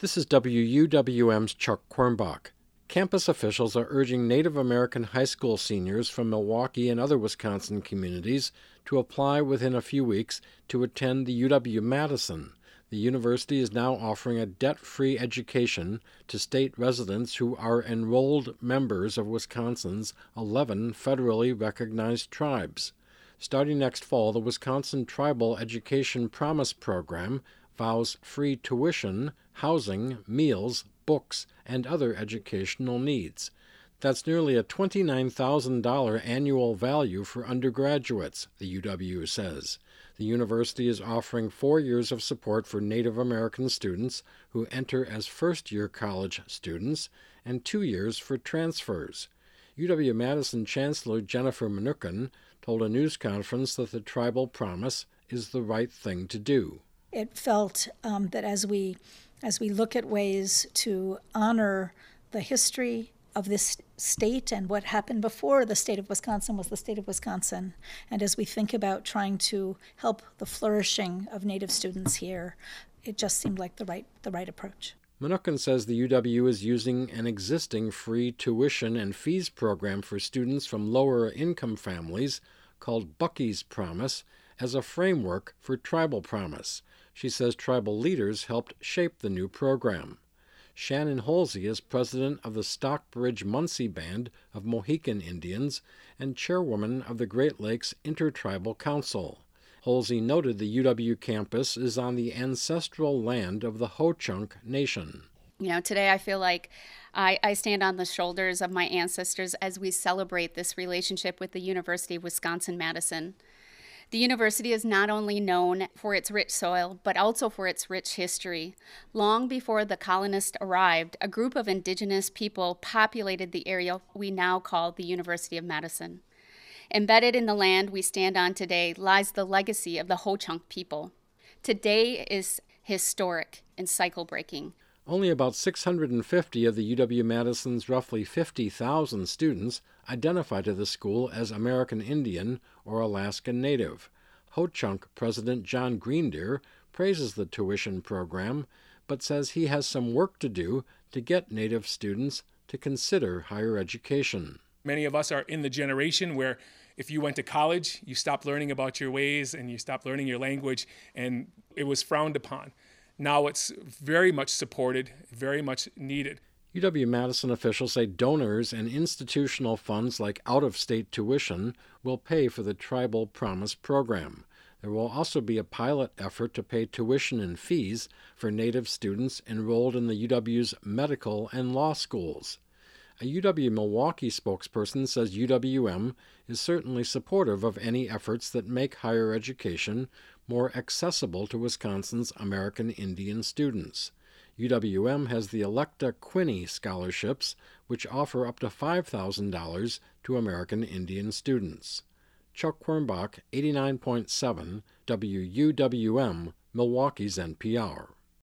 This is WUWM's Chuck Quirmbach. Campus officials are urging Native American high school seniors from Milwaukee and other Wisconsin communities to apply within a few weeks to attend the UW Madison. The university is now offering a debt free education to state residents who are enrolled members of Wisconsin's 11 federally recognized tribes. Starting next fall, the Wisconsin Tribal Education Promise Program vows free tuition, housing, meals, books, and other educational needs. That's nearly a $29,000 annual value for undergraduates, the UW says. The university is offering four years of support for Native American students who enter as first year college students and two years for transfers. UW Madison Chancellor Jennifer Mnookin told a news conference that the tribal promise is the right thing to do it felt um, that as we as we look at ways to honor the history of this state and what happened before the state of Wisconsin was the state of Wisconsin, and as we think about trying to help the flourishing of Native students here, it just seemed like the right the right approach. Mnookin says the UW is using an existing free tuition and fees program for students from lower income families called Bucky's Promise as a framework for Tribal Promise. She says tribal leaders helped shape the new program. Shannon Holsey is president of the Stockbridge Munsee Band of Mohican Indians and chairwoman of the Great Lakes Intertribal Council. Holsey noted the UW campus is on the ancestral land of the Ho Chunk Nation. You know, today I feel like I, I, stand on the shoulders of my ancestors as we celebrate this relationship with the University of Wisconsin Madison. The university is not only known for its rich soil, but also for its rich history. Long before the colonists arrived, a group of indigenous people populated the area we now call the University of Madison. Embedded in the land we stand on today lies the legacy of the Ho Chunk people. Today is historic and cycle breaking. Only about 650 of the UW Madison's roughly 50,000 students identify to the school as American Indian or Alaskan Native. Ho Chunk President Jon Greendeer praises the tuition program, but says he has some work to do to get Native students to consider higher education. Many of us are in the generation where if you went to college, you stopped learning about your ways and you stopped learning your language, and it was frowned upon. Now it's very much supported, very much needed. UW Madison officials say donors and institutional funds like out of state tuition will pay for the Tribal Promise program. There will also be a pilot effort to pay tuition and fees for Native students enrolled in the UW's medical and law schools. A UW Milwaukee spokesperson says UWM is certainly supportive of any efforts that make higher education more accessible to Wisconsin's American Indian students. UWM has the Electa Quinney scholarships, which offer up to $5,000 to American Indian students. Chuck Quirmbach, 89.7 WUWM, Milwaukee's NPR.